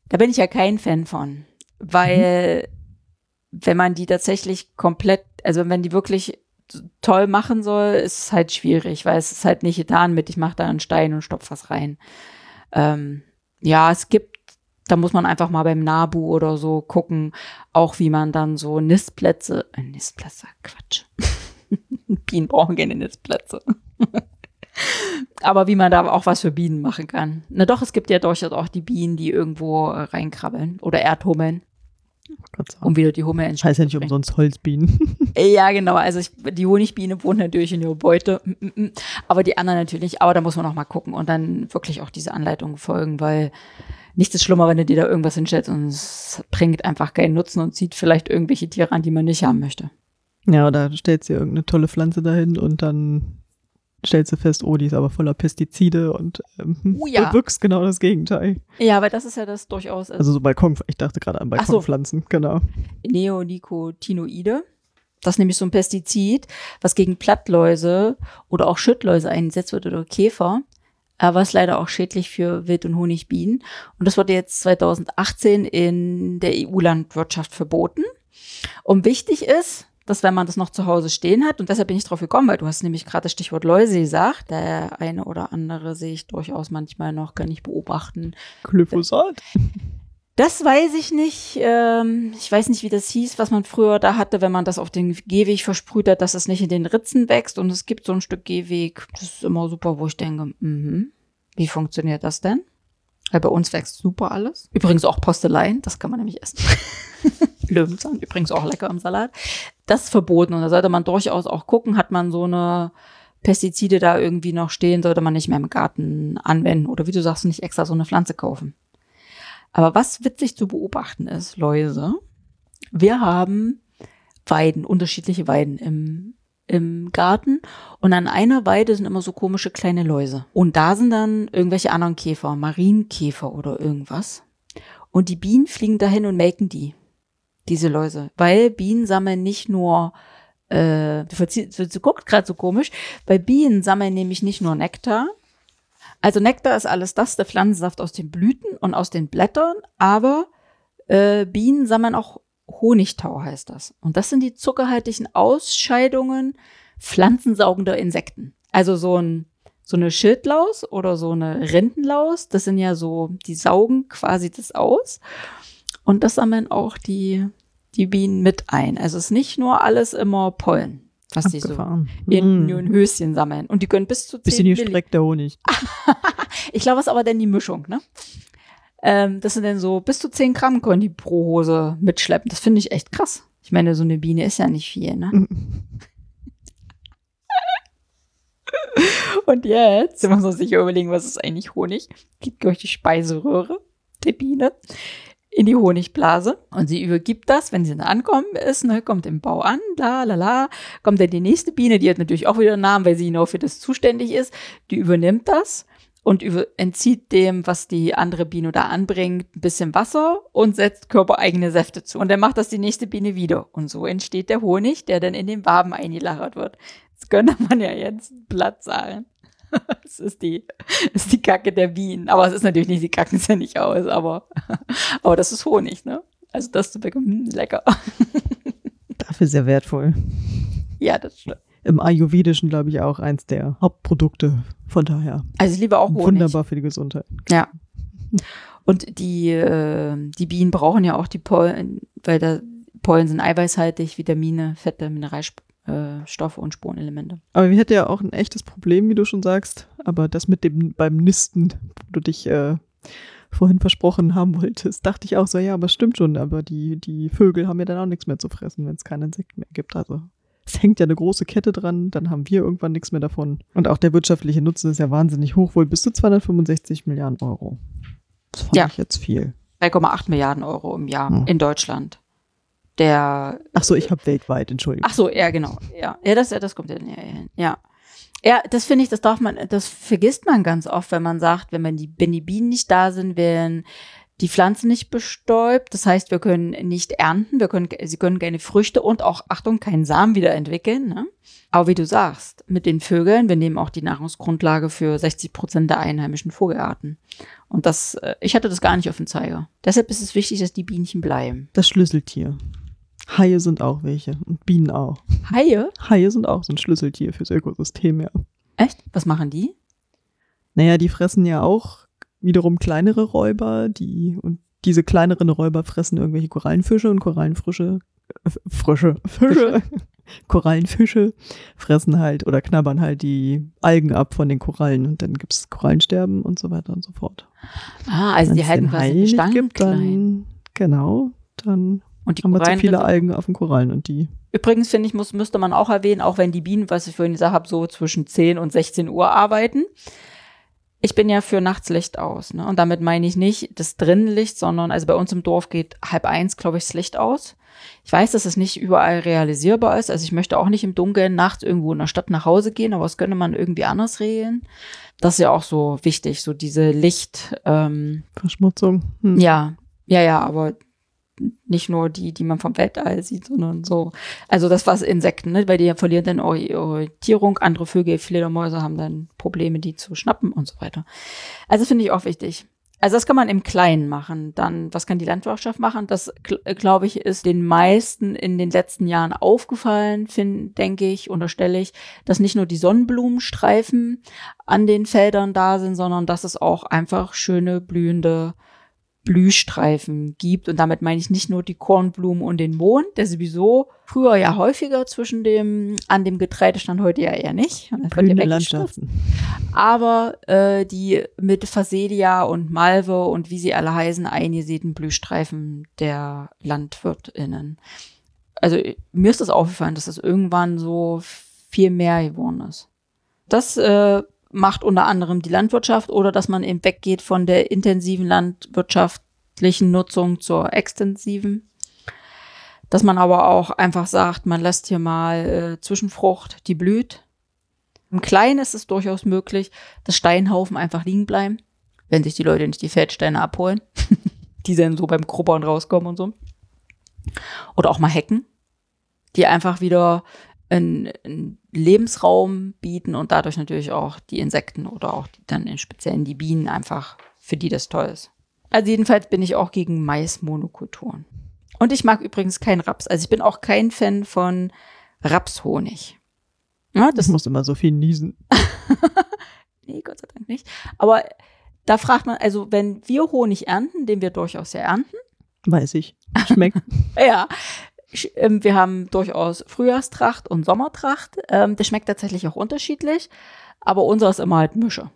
Da bin ich ja kein Fan von, weil wenn man die tatsächlich komplett, also wenn die wirklich toll machen soll, ist es halt schwierig, weil es ist halt nicht getan mit, ich mache da einen Stein und stopf was rein. Ähm, ja, es gibt, da muss man einfach mal beim Nabu oder so gucken, auch wie man dann so Nistplätze, äh, Nistplätze, Quatsch. Bienen brauchen keine Nistplätze. Aber wie man da auch was für Bienen machen kann. Na doch, es gibt ja durchaus auch die Bienen, die irgendwo äh, reinkrabbeln oder Erdhummeln, um wieder die Hummel ins Heißt ja nicht umsonst Holzbienen. Ja, genau. Also ich, die Honigbiene wohnt natürlich in ihrer Beute, Mm, mm, mm. aber die anderen natürlich. Aber da muss man auch mal gucken und dann wirklich auch diese Anleitung folgen, weil nichts ist schlimmer, wenn du dir da irgendwas hinstellst und es bringt einfach keinen Nutzen und zieht vielleicht irgendwelche Tiere an, die man nicht haben möchte. ja, oder stellst du irgendeine tolle Pflanze dahin und dann stellst du fest, oh, die ist aber voller Pestizide und ähm, Oh ja. bewirkst genau das Gegenteil. Ja, aber das ist ja das durchaus also Also so Balkon, ich dachte gerade an Ach so. Balkonpflanzen, genau. Neonicotinoide. Das ist nämlich so ein Pestizid, was gegen Plattläuse oder auch Schüttläuse eingesetzt wird oder Käfer. Aber ist leider auch schädlich für Wild- und Honigbienen. Und das wurde jetzt 2018 in der EU-Landwirtschaft verboten. Und wichtig ist, dass wenn man das noch zu Hause stehen hat, und deshalb bin ich drauf gekommen, weil du hast nämlich gerade das Stichwort Läuse gesagt, der eine oder andere sehe ich durchaus manchmal noch, kann ich beobachten, Glyphosat. das weiß ich nicht. Ähm, ich weiß nicht, wie das hieß, was man früher da hatte, wenn man das auf den Gehweg versprüht hat, dass es nicht in den Ritzen wächst. Und es gibt so ein Stück Gehweg. Das ist immer super, wo ich denke, mhm, wie funktioniert das denn? Weil bei uns wächst super alles. Übrigens auch Postelein, das kann man nämlich essen. Löwenzahn, übrigens auch lecker im Salat. Das ist verboten und da sollte man durchaus auch gucken, hat man so eine Pestizide da irgendwie noch stehen, sollte man nicht mehr im Garten anwenden oder wie du sagst, nicht extra so eine Pflanze kaufen. Aber was witzig zu beobachten ist, Läuse, wir haben Weiden, unterschiedliche Weiden im, im Garten und an einer Weide sind immer so komische kleine Läuse. Und da sind dann irgendwelche anderen Käfer, Marienkäfer oder irgendwas. Und die Bienen fliegen dahin und melken die, diese Läuse. Weil Bienen sammeln nicht nur, äh, du, du, du guckst gerade so komisch, weil Bienen sammeln nämlich nicht nur Nektar, also Nektar ist alles das, der Pflanzensaft aus den Blüten und aus den Blättern, aber äh, Bienen sammeln auch Honigtau heißt das. Und das sind die zuckerhaltigen Ausscheidungen pflanzensaugender Insekten. Also so ein so eine Schildlaus oder so eine Rentenlaus, das sind ja so, die saugen quasi das aus. Und das sammeln auch die, die Bienen mit ein. Also es ist nicht nur alles immer Pollen, was die so Mm. ihren Höschen sammeln. Und die können bis zu 10 Bisschen gestreckter Honig. ich glaube, es ist aber dann die Mischung, ne? Ähm, das sind dann so bis zu 10 Gramm können die pro Hose mitschleppen. Das finde ich echt krass. Ich meine, so eine Biene ist ja nicht viel, ne? Und jetzt, wenn man so sich überlegen, was ist eigentlich Honig, geht durch die Speiseröhre der Biene in die Honigblase und sie übergibt das, wenn sie dann ankommen ist, ne, kommt im Bau an, la la la, kommt dann die nächste Biene, die hat natürlich auch wieder einen Namen, weil sie genau für das zuständig ist, die übernimmt das und über, entzieht dem, was die andere Biene da anbringt, ein bisschen Wasser und setzt körpereigene Säfte zu. Und dann macht das die nächste Biene wieder. Und so entsteht der Honig, der dann in den Waben eingelagert wird. Das könnte man ja jetzt platt sagen. Das ist die, ist die Kacke der Bienen. Aber es ist natürlich nicht, die kacken es ja nicht aus, aber, aber das ist Honig, ne? Also das zu bekommen, hm, lecker. Dafür sehr wertvoll. ja, das stimmt. Im Ayurvedischen, glaube ich, auch eins der Hauptprodukte. Von daher Also ich liebe auch Honig. wunderbar für die Gesundheit. Ja. Und die, äh, die Bienen brauchen ja auch die Pollen, weil da Pollen sind eiweißhaltig, Vitamine, Fette, Mineralstoffe und Spurenelemente. Aber wir hätten ja auch ein echtes Problem, wie du schon sagst. Aber das mit dem beim Nisten, wo du dich äh, vorhin versprochen haben wolltest, dachte ich auch so, ja, aber stimmt schon. Aber die, die Vögel haben ja dann auch nichts mehr zu fressen, wenn es keine Insekten mehr gibt. Also es hängt ja eine große Kette dran, dann haben wir irgendwann nichts mehr davon. Und auch der wirtschaftliche Nutzen ist ja wahnsinnig hoch, wohl bis zu 265 Milliarden Euro. Das fand Ja. ich jetzt viel. 3,8 Milliarden Euro im Jahr Hm. in Deutschland. Der Ach so, ich habe weltweit, Entschuldigung. Ach so, ja, genau. Ja, ja das, ja, das kommt ja näher hin. Ja. Ja, das finde ich, das darf man, das vergisst man ganz oft, wenn man sagt, wenn man die, wenn die Bienen nicht da sind, werden die Pflanzen nicht bestäubt. Das heißt, wir können nicht ernten, wir können, sie können keine Früchte und auch, Achtung, keinen Samen wiederentwickeln. Ne? Aber wie du sagst, mit den Vögeln, wir nehmen auch die Nahrungsgrundlage für 60 Prozent der einheimischen Vogelarten. Und das, äh, ich hatte das gar nicht auf dem Zeiger. Deshalb ist es wichtig, dass die Bienchen bleiben. Das Schlüsseltier. Haie sind auch welche und Bienen auch. Haie? Haie sind auch so ein Schlüsseltier fürs Ökosystem, ja. Echt? Was machen die? Naja, die fressen ja auch wiederum kleinere Räuber, die und diese kleineren Räuber fressen irgendwelche Korallenfische und Korallenfrische, äh, Frösche, Fische, Korallenfische fressen halt oder knabbern halt die Algen ab von den Korallen und dann gibt's Korallensterben und so weiter und so fort. Ah, also die Wenn's halten den quasi den Bestand gibt, klein. dann, genau, dann Und die haben wir zu viele Algen auf den Korallen und die Übrigens finde ich, muss, müsste man auch erwähnen, auch wenn die Bienen, was ich vorhin gesagt habe, so zwischen 10 und 16 Uhr arbeiten. Ich bin ja für Nachtslicht aus. Ne? Und damit meine ich nicht das Drinnenlicht, sondern also bei uns im Dorf geht halb eins, glaube ich, das Licht aus. Ich weiß, dass es nicht überall realisierbar ist. Also ich möchte auch nicht im Dunkeln nachts irgendwo in der Stadt nach Hause gehen, aber das könnte man irgendwie anders regeln. Das ist ja auch so wichtig, so diese Licht, ähm, Verschmutzung. Hm. ja, ja, ja, aber nicht nur die, die man vom Weltall sieht, sondern so. Also das was Insekten, ne? weil die verlieren dann Ori- Orientierung. Andere Vögel, Fledermäuse haben dann Probleme, die zu schnappen und so weiter. Also finde ich auch wichtig. Also das kann man im Kleinen machen. Dann, was kann die Landwirtschaft machen? Das, gl- glaube ich, ist den meisten in den letzten Jahren aufgefallen, find, denke ich, unterstelle ich, dass nicht nur die Sonnenblumenstreifen an den Feldern da sind, sondern dass es auch einfach schöne blühende Blühstreifen gibt. Und damit meine ich nicht nur die Kornblumen und den Mohn, der sowieso früher ja häufiger zwischen dem, an dem Getreide stand, heute ja eher nicht. Blühende. Landschaften. Aber äh, die mit Phacelia und Malve und wie sie alle heißen, eingesäten Blühstreifen der LandwirtInnen. Also mir ist das aufgefallen, dass das irgendwann so viel mehr geworden ist. Das äh, macht unter anderem die Landwirtschaft oder dass man eben weggeht von der intensiven landwirtschaftlichen Nutzung zur extensiven. Dass man aber auch einfach sagt, man lässt hier mal äh, Zwischenfrucht, die blüht. Im Kleinen ist es durchaus möglich, dass Steinhaufen einfach liegen bleiben, wenn sich die Leute nicht die Feldsteine abholen, die dann so beim Grubbern rauskommen und so. Oder auch mal Hecken, die einfach wieder einen, einen Lebensraum bieten und dadurch natürlich auch die Insekten oder auch die, dann in speziellen die Bienen einfach, für die das toll ist. Also jedenfalls bin ich auch gegen Maismonokulturen. Und ich mag übrigens keinen Raps. Also ich bin auch kein Fan von Rapshonig. Ja, Das muss immer so viel niesen. Nee, Gott sei Dank nicht. Aber da fragt man, also wenn wir Honig ernten, den wir durchaus ja ernten, Weiß ich. Schmeckt. ja, wir haben durchaus Frühjahrstracht und Sommertracht. Ähm, das schmeckt tatsächlich auch unterschiedlich, aber unser ist immer halt Mische.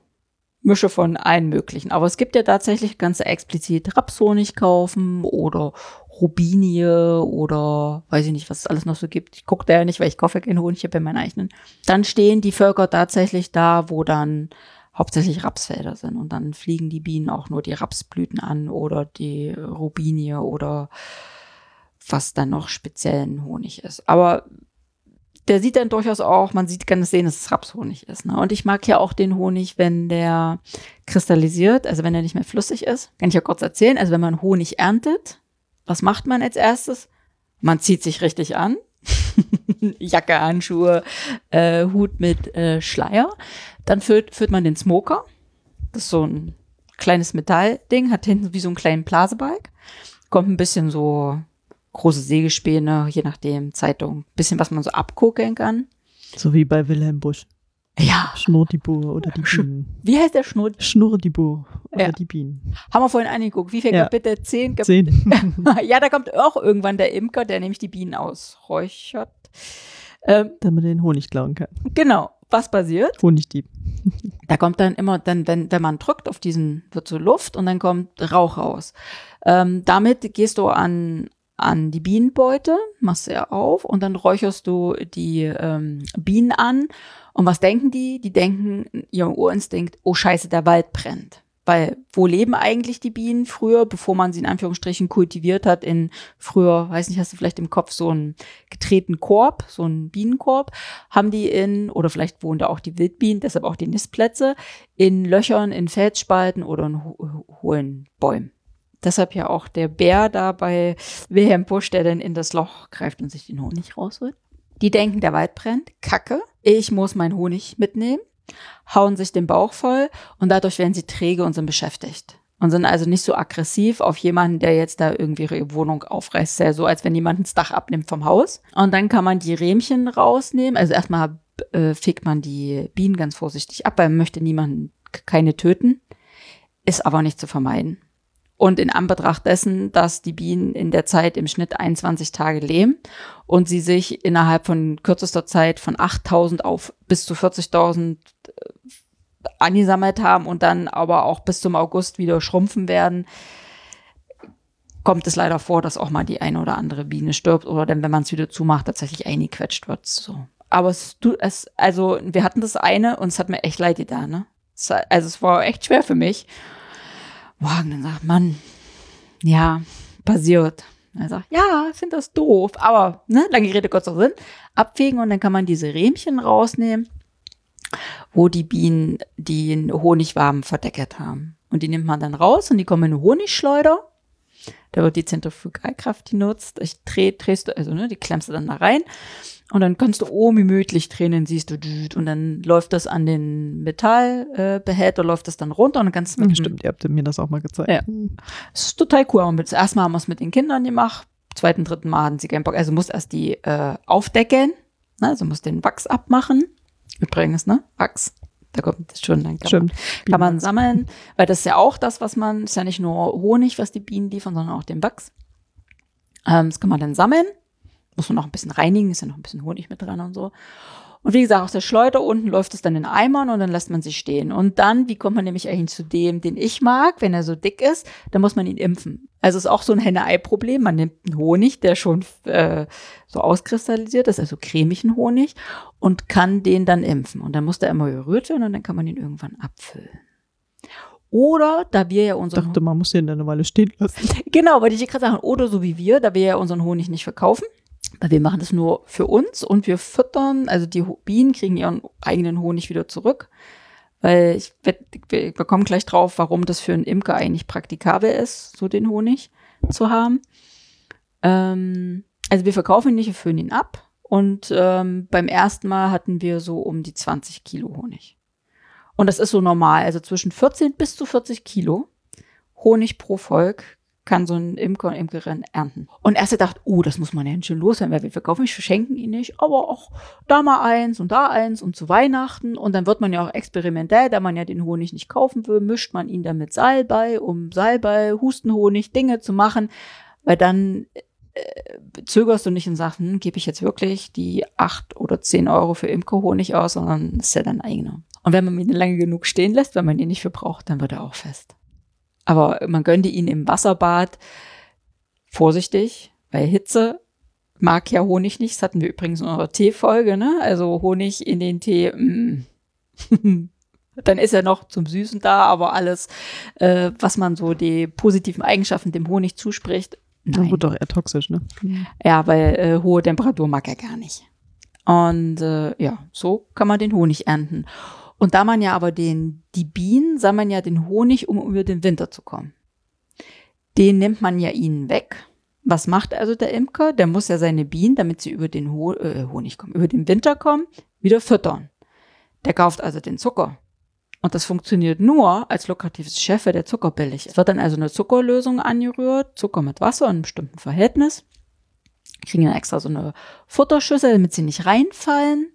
Mische von allen möglichen. Aber es gibt ja tatsächlich ganz explizit Rapshonig kaufen oder Rubinie oder weiß ich nicht, was es alles noch so gibt. Ich gucke da ja nicht, weil ich kaufe ja keinen Honig, ich habe meinen eigenen. Dann stehen die Völker tatsächlich da, wo dann hauptsächlich Rapsfelder sind. Und dann fliegen die Bienen auch nur die Rapsblüten an oder die Rubinie oder was dann noch speziellen Honig ist. Aber der sieht dann durchaus auch, man sieht, kann es sehen, dass es Rapshonig ist. Ne? Und ich mag ja auch den Honig, wenn der kristallisiert, also wenn er nicht mehr flüssig ist. Kann ich ja kurz erzählen. Also wenn man Honig erntet, was macht man als erstes? Man zieht sich richtig an. Jacke, Handschuhe, äh, Hut mit äh, Schleier. Dann führt, führt man den Smoker. Das ist so ein kleines Metallding, hat hinten wie so einen kleinen Blasebalg. Kommt ein bisschen so große Sägespäne, je nachdem, Zeitung, bisschen was man so abgucken kann. So wie bei Wilhelm Busch. Ja. Schnurrdibur oder die Bienen. Wie heißt der Schnurr? Schnurrdibur oder Ja. die Bienen. Haben wir vorhin angeguckt. Wie viel Ja. Kapitel? Zehn Kapitel? Zehn. ja, da kommt auch irgendwann der Imker, der nämlich die Bienen ausräuchert. Ähm, Damit man den Honig klauen kann. genau. Was passiert? Honigdieb. Da kommt dann immer, dann, wenn, wenn man drückt auf diesen, wird so Luft und dann kommt Rauch raus. Ähm, damit gehst du an, an die Bienenbeute, machst sie auf und dann räucherst du die ähm, Bienen an. Und was denken die? Die denken, ihr Urinstinkt, oh scheiße, der Wald brennt. Weil wo leben eigentlich die Bienen früher, bevor man sie in Anführungsstrichen kultiviert hat, in früher, weiß nicht, hast du vielleicht im Kopf so einen getretenen Korb, so einen Bienenkorb, haben die in, oder vielleicht wohnen da auch die Wildbienen, deshalb auch die Nistplätze, in Löchern, in Felsspalten oder in ho hohlen Bäumen. Deshalb ja auch der Bär da bei Wilhelm Busch, der dann in das Loch greift und sich den Honig rausholt. Die denken, der Wald brennt, kacke, ich muss meinen Honig mitnehmen, hauen sich den Bauch voll und dadurch werden sie träge und sind beschäftigt. Und sind also nicht so aggressiv auf jemanden, der jetzt da irgendwie ihre Wohnung aufreißt. Ja so, als wenn jemand das Dach abnimmt vom Haus. Und dann kann man die Rähmchen rausnehmen. Also erstmal äh, fegt man die Bienen ganz vorsichtig ab, weil man möchte niemanden, keine töten. Ist aber nicht zu vermeiden. Und in Anbetracht dessen, dass die Bienen in der Zeit im Schnitt 21 Tage leben und sie sich innerhalb von kürzester Zeit von 8000 auf bis zu 40.000 angesammelt haben und dann aber auch bis zum August wieder schrumpfen werden, kommt es leider vor, dass auch mal die eine oder andere Biene stirbt oder dann, wenn man es wieder zumacht, tatsächlich eingequetscht wird. So. Aber es, du, es, also wir hatten das eine und es hat mir echt leid getan, ne? Es, also es war echt schwer für mich. Boah, und dann sagt man, ja, passiert. Er sagt, ja, ich finde das doof, aber, ne, lange Rede, kurzer Sinn, abwägen und dann kann man diese Rähmchen rausnehmen, wo die Bienen den Honigwaben verdeckert haben. Und die nimmt man dann raus und die kommen in eine Honigschleuder. Da wird die Zentrifugalkraft genutzt. Ich dreh, drehst du, also ne, die klemmst du dann da rein. Und dann kannst du oben gemütlich drehen, siehst du, und dann läuft das an den Metallbehälter, äh, läuft das dann runter und dann kannst du Stimmt, ihr habt mir das auch mal gezeigt. Ja. es ist total cool. Und das erste Mal haben wir es mit den Kindern gemacht. Zweiten, dritten Mal hatten sie keinen Bock. Also musst erst die äh, aufdecken. Ne? Also musst den Wachs abmachen. Übrigens, ne? Wachs. Da kommt das schon. Dann kann Stimmt. Man, kann man sammeln. Weil das ist ja auch das, was man, ist ja nicht nur Honig, was die Bienen liefern, sondern auch den Wachs. Ähm, das kann man dann sammeln. Muss man noch ein bisschen reinigen, ist ja noch ein bisschen Honig mit dran und so. Und wie gesagt, aus der Schleuder unten läuft es dann in Eimern und dann lässt man sie stehen. Und dann, wie kommt man nämlich eigentlich zu dem, den ich mag, wenn er so dick ist, dann muss man ihn impfen. Also ist auch so ein Henne-Ei-Problem. Man nimmt einen Honig, der schon äh, so auskristallisiert ist, also cremigen Honig, und kann den dann impfen. Und dann muss der immer gerührt werden und dann kann man ihn irgendwann abfüllen. Oder, da wir ja Ich unseren dachte, man muss den dann eine Weile stehen lassen. Genau, wollte ich gerade sagen. Oder so wie wir, da wir ja unseren Honig nicht verkaufen. Weil wir machen das nur für uns und wir füttern, also die Bienen kriegen ihren eigenen Honig wieder zurück. Weil ich, wir wir kommen gleich drauf, warum das für einen Imker eigentlich praktikabel ist, so den Honig zu haben. Ähm, also wir verkaufen ihn nicht, wir füllen ihn ab. Und ähm, beim ersten Mal hatten wir so um die 20 Kilo Honig. Und das ist so normal, also zwischen 14 bis zu 40 Kilo Honig pro Volk kann so ein Imker und Imkerin ernten. Und erst gedacht, oh, das muss man ja schön loswerden, weil wir verkaufen nicht, verschenken ihn nicht, aber auch da mal eins und da eins und zu Weihnachten. Und dann wird man ja auch experimentell, da man ja den Honig nicht kaufen will, mischt man ihn dann mit Salbei, um Salbei, Hustenhonig, Dinge zu machen, weil dann äh, zögerst du nicht und sagst, hm, gebe ich jetzt wirklich die acht oder zehn Euro für Imkerhonig aus, sondern ist ja dein eigener. Und wenn man ihn lange genug stehen lässt, wenn man ihn nicht verbraucht, dann wird er auch fest. Aber man gönnte ihn im Wasserbad vorsichtig, weil Hitze mag ja Honig nicht. Das hatten wir übrigens in unserer Teefolge, ne? Also Honig in den Tee. Mm. Dann ist er noch zum Süßen da, aber alles, äh, was man so die positiven Eigenschaften dem Honig zuspricht, nein. wird doch eher toxisch, ne? Ja, weil äh, hohe Temperatur mag er gar nicht. Und äh, ja, so kann man den Honig ernten. Und da man ja aber den, die Bienen sammeln ja den Honig, um über den Winter zu kommen. Den nimmt man ja ihnen weg. Was macht also der Imker? Der muss ja seine Bienen, damit sie über den Ho äh, Honig kommen, über den Winter kommen, wieder füttern. Der kauft also den Zucker. Und das funktioniert nur als lukratives weil der Zucker billig ist. Es wird dann also eine Zuckerlösung angerührt, Zucker mit Wasser in einem bestimmten Verhältnis. Kriegen dann extra so eine Futterschüssel, damit sie nicht reinfallen.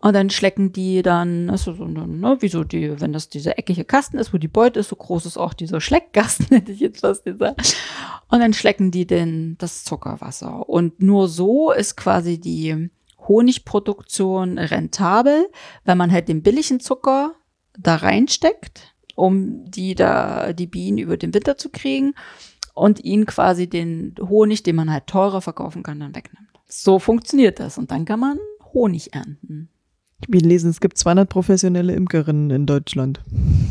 Und dann schlecken die dann, also so, ne, wie so die, wenn das dieser eckige Kasten ist, wo die Beute ist, so groß ist auch dieser Schleckkasten, hätte ich jetzt fast gesagt. Und dann schlecken die den, das Zuckerwasser. Und nur so ist quasi die Honigproduktion rentabel, weil man halt den billigen Zucker da reinsteckt, um die da, die Bienen über den Winter zu kriegen und ihnen quasi den Honig, den man halt teurer verkaufen kann, dann wegnimmt. So funktioniert das. Und dann kann man Honig ernten. Ich bin lesen, es gibt 200 professionelle Imkerinnen in Deutschland.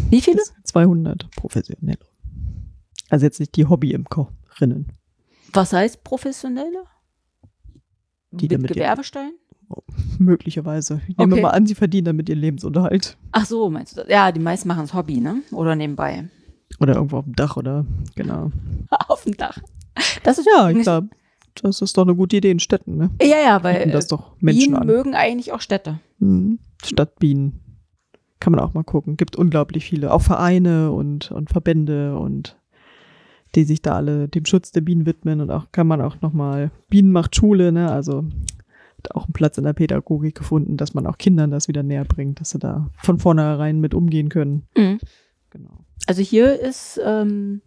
Wie viele? 200 professionelle. Also jetzt nicht die Hobby-Imkerinnen. Was heißt professionelle? Die Mit damit Gewerbestein? Möglicherweise. Ich nehme Okay. mal an, sie verdienen damit ihren Lebensunterhalt. Ach so, meinst du das? Ja, die meisten machen es Hobby, ne? Oder nebenbei. Oder irgendwo auf dem Dach oder genau. Auf dem Dach. Das ist Ja, ich glaube, das ist doch eine gute Idee in Städten, ne? Ja, ja, weil das äh, doch Menschen Bienen an. mögen eigentlich auch Städte. Mhm. Stadtbienen. Kann man auch mal gucken. Gibt unglaublich viele. Auch Vereine und, und Verbände und die sich da alle dem Schutz der Bienen widmen. Und auch kann man auch nochmal, Bienen macht Schule, ne? Also hat auch einen Platz in der Pädagogik gefunden, dass man auch Kindern das wieder näher bringt, dass sie da von vornherein mit umgehen können. Mhm. Genau. Also hier ist, ähm,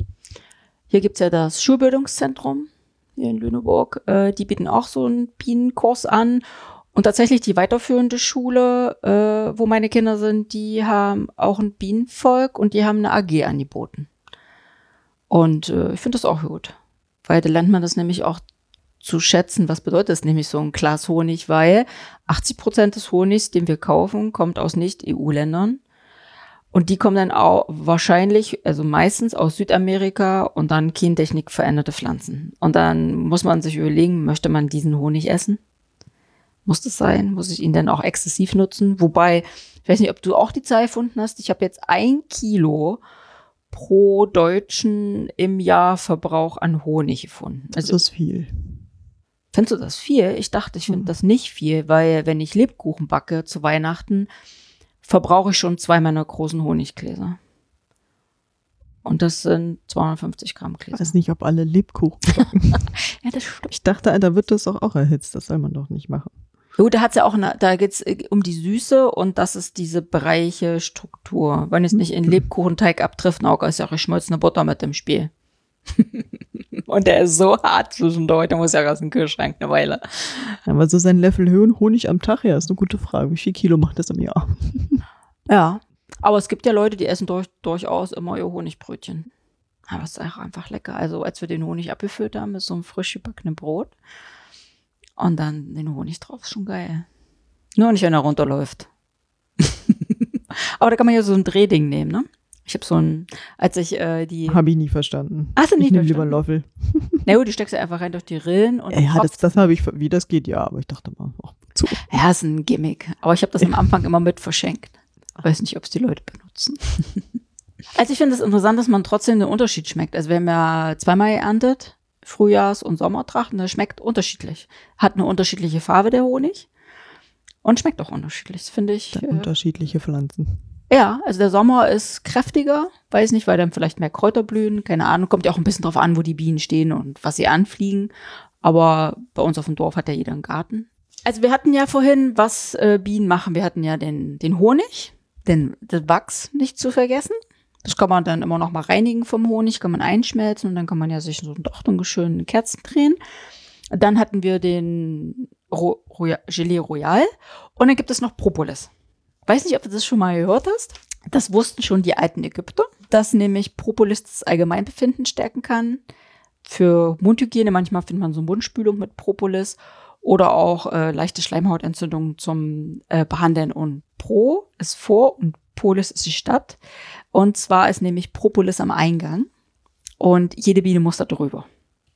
hier gibt's ja das Schulbildungszentrum hier in Lüneburg. Äh, die bieten auch so einen Bienenkurs an. Und tatsächlich die weiterführende Schule, äh, wo meine Kinder sind, die haben auch ein Bienenvolk und die haben eine AG angeboten. Und äh, ich finde das auch gut. Weil da lernt man das nämlich auch zu schätzen. Was bedeutet das nämlich so ein Glas Honig? Weil 80 Prozent des Honigs, den wir kaufen, kommt aus Nicht-EU-Ländern. Und die kommen dann auch wahrscheinlich, also meistens aus Südamerika und dann Gentechnik veränderte Pflanzen. Und dann muss man sich überlegen, möchte man diesen Honig essen? Muss das sein? Muss ich ihn dann auch exzessiv nutzen? Wobei, ich weiß nicht, ob du auch die Zahl gefunden hast. Ich habe jetzt ein Kilo pro Deutschen im Jahr Verbrauch an Honig gefunden. Das Also ist viel. Findest du das viel? Ich dachte, ich finde Mhm. das nicht viel, weil wenn ich Lebkuchen backe zu Weihnachten, verbrauche ich schon zwei meiner großen Honiggläser. Und das sind 250 Gramm Ich Gläser. weiß nicht, ob alle Lebkuchen backen. Ja, das stimmt. ich dachte, da wird das auch, auch erhitzt. Das soll man doch nicht machen. Jo, da hat's ja auch, eine, da geht's äh, um die Süße und das ist diese Bereiche Struktur. Wenn es nicht in Lebkuchenteig abtrifft, na, ist ja auch geschmolzene Butter mit im Spiel. und der ist so hart zwischendurch, der muss ja aus dem Kühlschrank eine Weile. Aber so sein Löffel Höhen Honig am Tag, ja, ist eine gute Frage. Wie viel Kilo macht das im Jahr? Ja. Aber es gibt ja Leute, die essen durch, durchaus immer ihr Honigbrötchen. Aber es ist auch einfach lecker. Also als wir den Honig abgefüllt haben mit so einem frisch gebackenen Brot und dann den Honig drauf, ist schon geil. Nur nicht, wenn er runterläuft. Aber da kann man ja so ein Drehding nehmen, ne? Ich habe so ein, als ich äh, die, Habe ich nie verstanden. Hast du ich nicht nehme lieber einen verstanden? Löffel. na gut, die steckst du einfach rein durch die Rillen und Ja, das, das habe ich, ver- wie das geht, ja, aber ich dachte mal, ach, zu. ja, ist ein Gimmick. Aber ich habe das am Anfang immer mit verschenkt. Weiß nicht, ob es die Leute benutzen. Also ich finde es interessant, dass man trotzdem den Unterschied schmeckt. Also wir haben ja zweimal geerntet, Frühjahrs- und Sommertracht, und das schmeckt unterschiedlich. Hat eine unterschiedliche Farbe der Honig und schmeckt auch unterschiedlich. Finde ich. Äh, unterschiedliche Pflanzen. ja, also der Sommer ist kräftiger, weiß nicht, weil dann vielleicht mehr Kräuter blühen, keine Ahnung. Kommt ja auch ein bisschen drauf an, wo die Bienen stehen und was sie anfliegen. Aber bei uns auf dem Dorf hat ja jeder einen Garten. Also wir hatten ja vorhin, was äh, Bienen machen. Wir hatten ja den, den Honig, den, den Wachs nicht zu vergessen. Das kann man dann immer noch mal reinigen vom Honig, kann man einschmelzen und dann kann man ja sich so doch einen schönen Kerzen drehen. Dann hatten wir den Ro Roya Gelee Royal und dann gibt es noch Propolis. Weiß nicht, ob du das schon mal gehört hast. Das wussten schon die alten Ägypter, dass nämlich Propolis das Allgemeinbefinden stärken kann. Für Mundhygiene, manchmal findet man so Mundspülung mit Propolis oder auch äh, leichte Schleimhautentzündungen zum äh, Behandeln. Und Pro ist vor und Polis ist die Stadt. Und zwar ist nämlich Propolis am Eingang und jede Biene muss da drüber.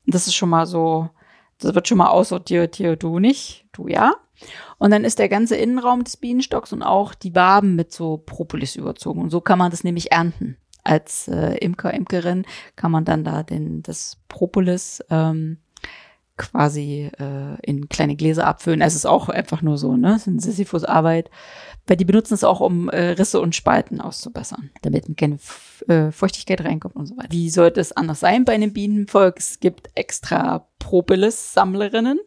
Das ist schon mal so, das wird schon mal aussortiert, hier du nicht, du ja. Und dann ist der ganze Innenraum des Bienenstocks und auch die Waben mit so Propolis überzogen. Und so kann man das nämlich ernten. Als äh, Imker, Imkerin kann man dann da den, das Propolis ähm, quasi äh, in kleine Gläser abfüllen. Es ist auch einfach nur so, ne? Es ist eine Sisyphus-Arbeit. Weil die benutzen es auch, um äh, Risse und Spalten auszubessern, damit keine äh, Feuchtigkeit reinkommt und so weiter. Wie sollte es anders sein bei einem Bienenvolk? Es gibt extra Propolis-Sammlerinnen.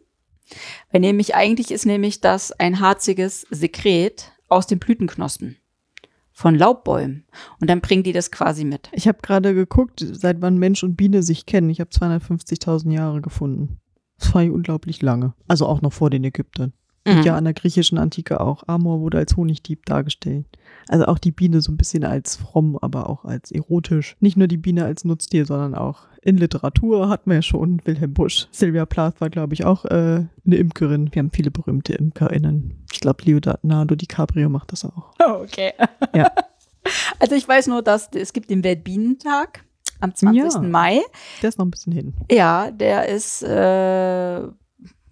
Weil nämlich eigentlich ist nämlich das ein harziges Sekret aus den Blütenknospen von Laubbäumen. Und dann bringen die das quasi mit. Ich habe gerade geguckt, seit wann Mensch und Biene sich kennen. Ich habe 250.000 Jahre gefunden. Das war unglaublich lange. Also auch noch vor den Ägyptern. Und Mhm. ja an der griechischen Antike auch. Amor wurde als Honigdieb dargestellt. Also auch die Biene so ein bisschen als fromm, aber auch als erotisch. Nicht nur die Biene als Nutztier, sondern auch in Literatur hatten wir ja schon Wilhelm Busch. Sylvia Plath war, glaube ich, auch äh, eine Imkerin. Wir haben viele berühmte ImkerInnen. Ich glaube, Leonardo DiCaprio macht das auch. Oh, okay. Ja. Also ich weiß nur, dass es gibt den Weltbienentag am 20. Ja. Mai. Der ist noch ein bisschen hin. Ja, der ist, äh,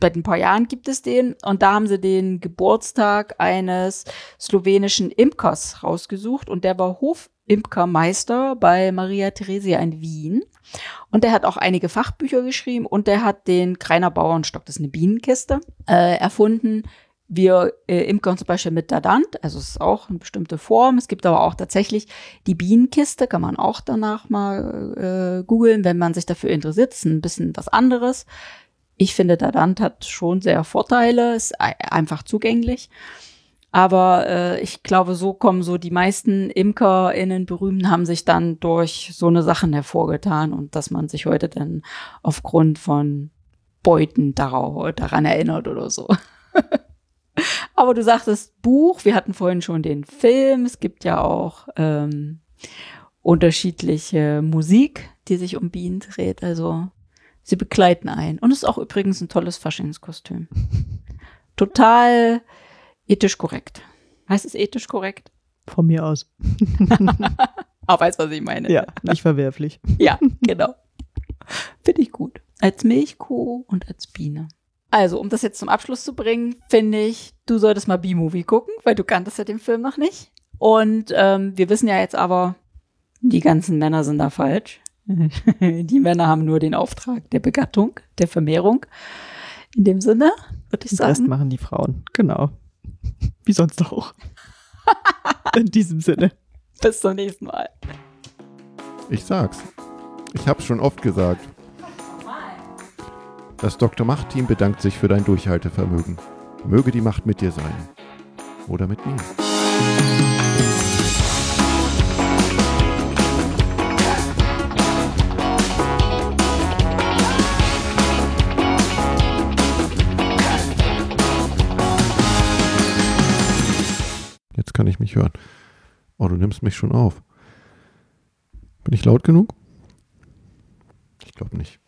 seit ein paar Jahren gibt es den und da haben sie den Geburtstag eines slowenischen Imkers rausgesucht und der war Hofimkermeister bei Maria Theresia in Wien und der hat auch einige Fachbücher geschrieben und der hat den Kreiner Bauernstock, das ist eine Bienenkiste, äh, erfunden. Wir äh, imkern zum Beispiel mit Dadant, also es ist auch eine bestimmte Form. Es gibt aber auch tatsächlich die Bienenkiste, kann man auch danach mal äh, googeln, wenn man sich dafür interessiert. Das ist ein bisschen was anderes. Ich finde, Dadant hat schon sehr Vorteile, ist ei- einfach zugänglich. Aber äh, ich glaube, so kommen so die meisten ImkerInnen berühmten haben sich dann durch so eine Sachen hervorgetan und dass man sich heute dann aufgrund von Beuten darauf, daran erinnert oder so. Aber du sagtest Buch, wir hatten vorhin schon den Film, es gibt ja auch ähm, unterschiedliche Musik, die sich um Bienen dreht. Also sie begleiten ein. Und es ist auch übrigens ein tolles Faschingskostüm. Total ethisch korrekt. Heißt es ethisch korrekt? Von mir aus. Ah, weißt was ich meine. Ja, nicht verwerflich. Ja, genau. Finde ich gut. Als Milchkuh und als Biene. Also, um das jetzt zum Abschluss zu bringen, finde ich, du solltest mal B-Movie gucken, weil du kanntest ja den Film noch nicht. Und ähm, wir wissen ja jetzt aber, die ganzen Männer sind da falsch. die Männer haben nur den Auftrag der Begattung, der Vermehrung. In dem Sinne, würde ich Den Rest sagen. machen die Frauen. Genau. Wie sonst auch. In diesem Sinne. Bis zum nächsten Mal. Ich sag's. Ich hab's schon oft gesagt. Das Dr. Macht-Team bedankt sich für dein Durchhaltevermögen. Möge die Macht mit dir sein. Oder mit mir. Jetzt kann ich mich hören. Oh, du nimmst mich schon auf. Bin ich laut genug? Ich glaube nicht.